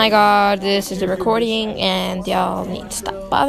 my god, this is the recording, and y'all need to stop bothering.